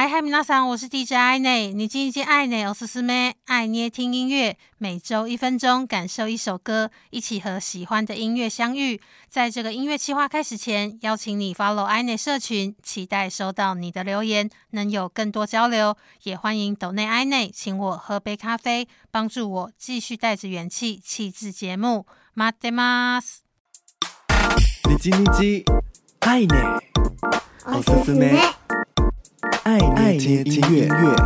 嗨嗨，皆さん，我是 DJ 爱内。你今天爱内，我是思妹，爱捏听音乐，每周一分钟，感受一首歌，一起和喜欢的音乐相遇。在这个音乐企划开始前，邀请你 follow 爱内社群，期待收到你的留言，能有更多交流。也欢迎斗内爱内，请我喝杯咖啡，帮助我继续带着元气，气质节目。待ってます。你叽你叽，爱内，我是思妹。 爱捏听音乐，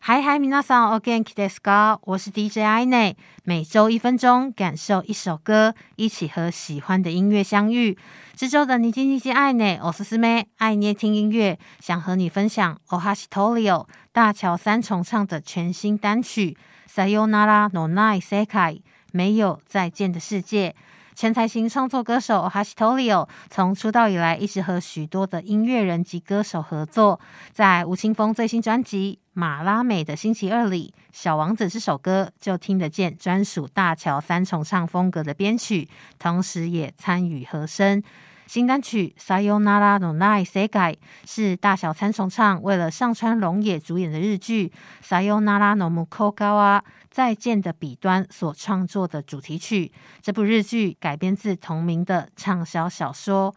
嗨嗨，皆さんお元気ですか？我是 DJ 爱内，每周一分钟，感受一首歌，一起和喜欢的音乐相遇。这周的你叽你叽爱内，我是思妹，爱捏听音乐，想和你分享おはしトリオ大桥三重唱的全新单曲《さよならのない世界》，没有再见的世界。 全才型创作歌手 hashtolio 从出道以来一直和许多的音乐人及歌手合作，在吴青峰最新专辑《马拉美的星期二》里，《小王子》这首歌就听得见专属大桥三重唱风格的编曲，同时也参与和声。新单曲《Sayonara no Nai Sekai》是大小三重唱为了上川龙也主演的日剧《Sayonara no Mukogawa》再见的彼端所创作的主题曲。这部日剧改编自同名的畅销小说。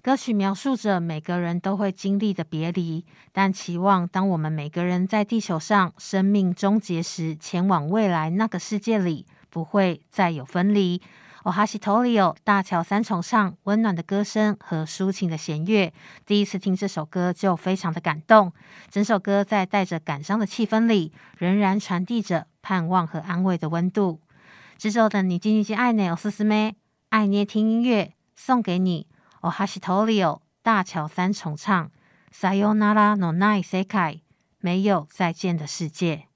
歌曲描述着每个人都会经历的别离，但期望当我们每个人在地球上生命终结时，前往未来那个世界里，不会再有分离。おはしトリオ大桥三重唱，温暖的歌声和抒情的弦乐，第一次听这首歌就非常的感动。整首歌在带着感伤的气氛里，仍然传递着盼望和安慰的温度。这周的你叽你叽爱内おすすめ，爱捏听音乐送给你。おはしトリオ大桥三重唱，さよならのない世界，没有再见的世界。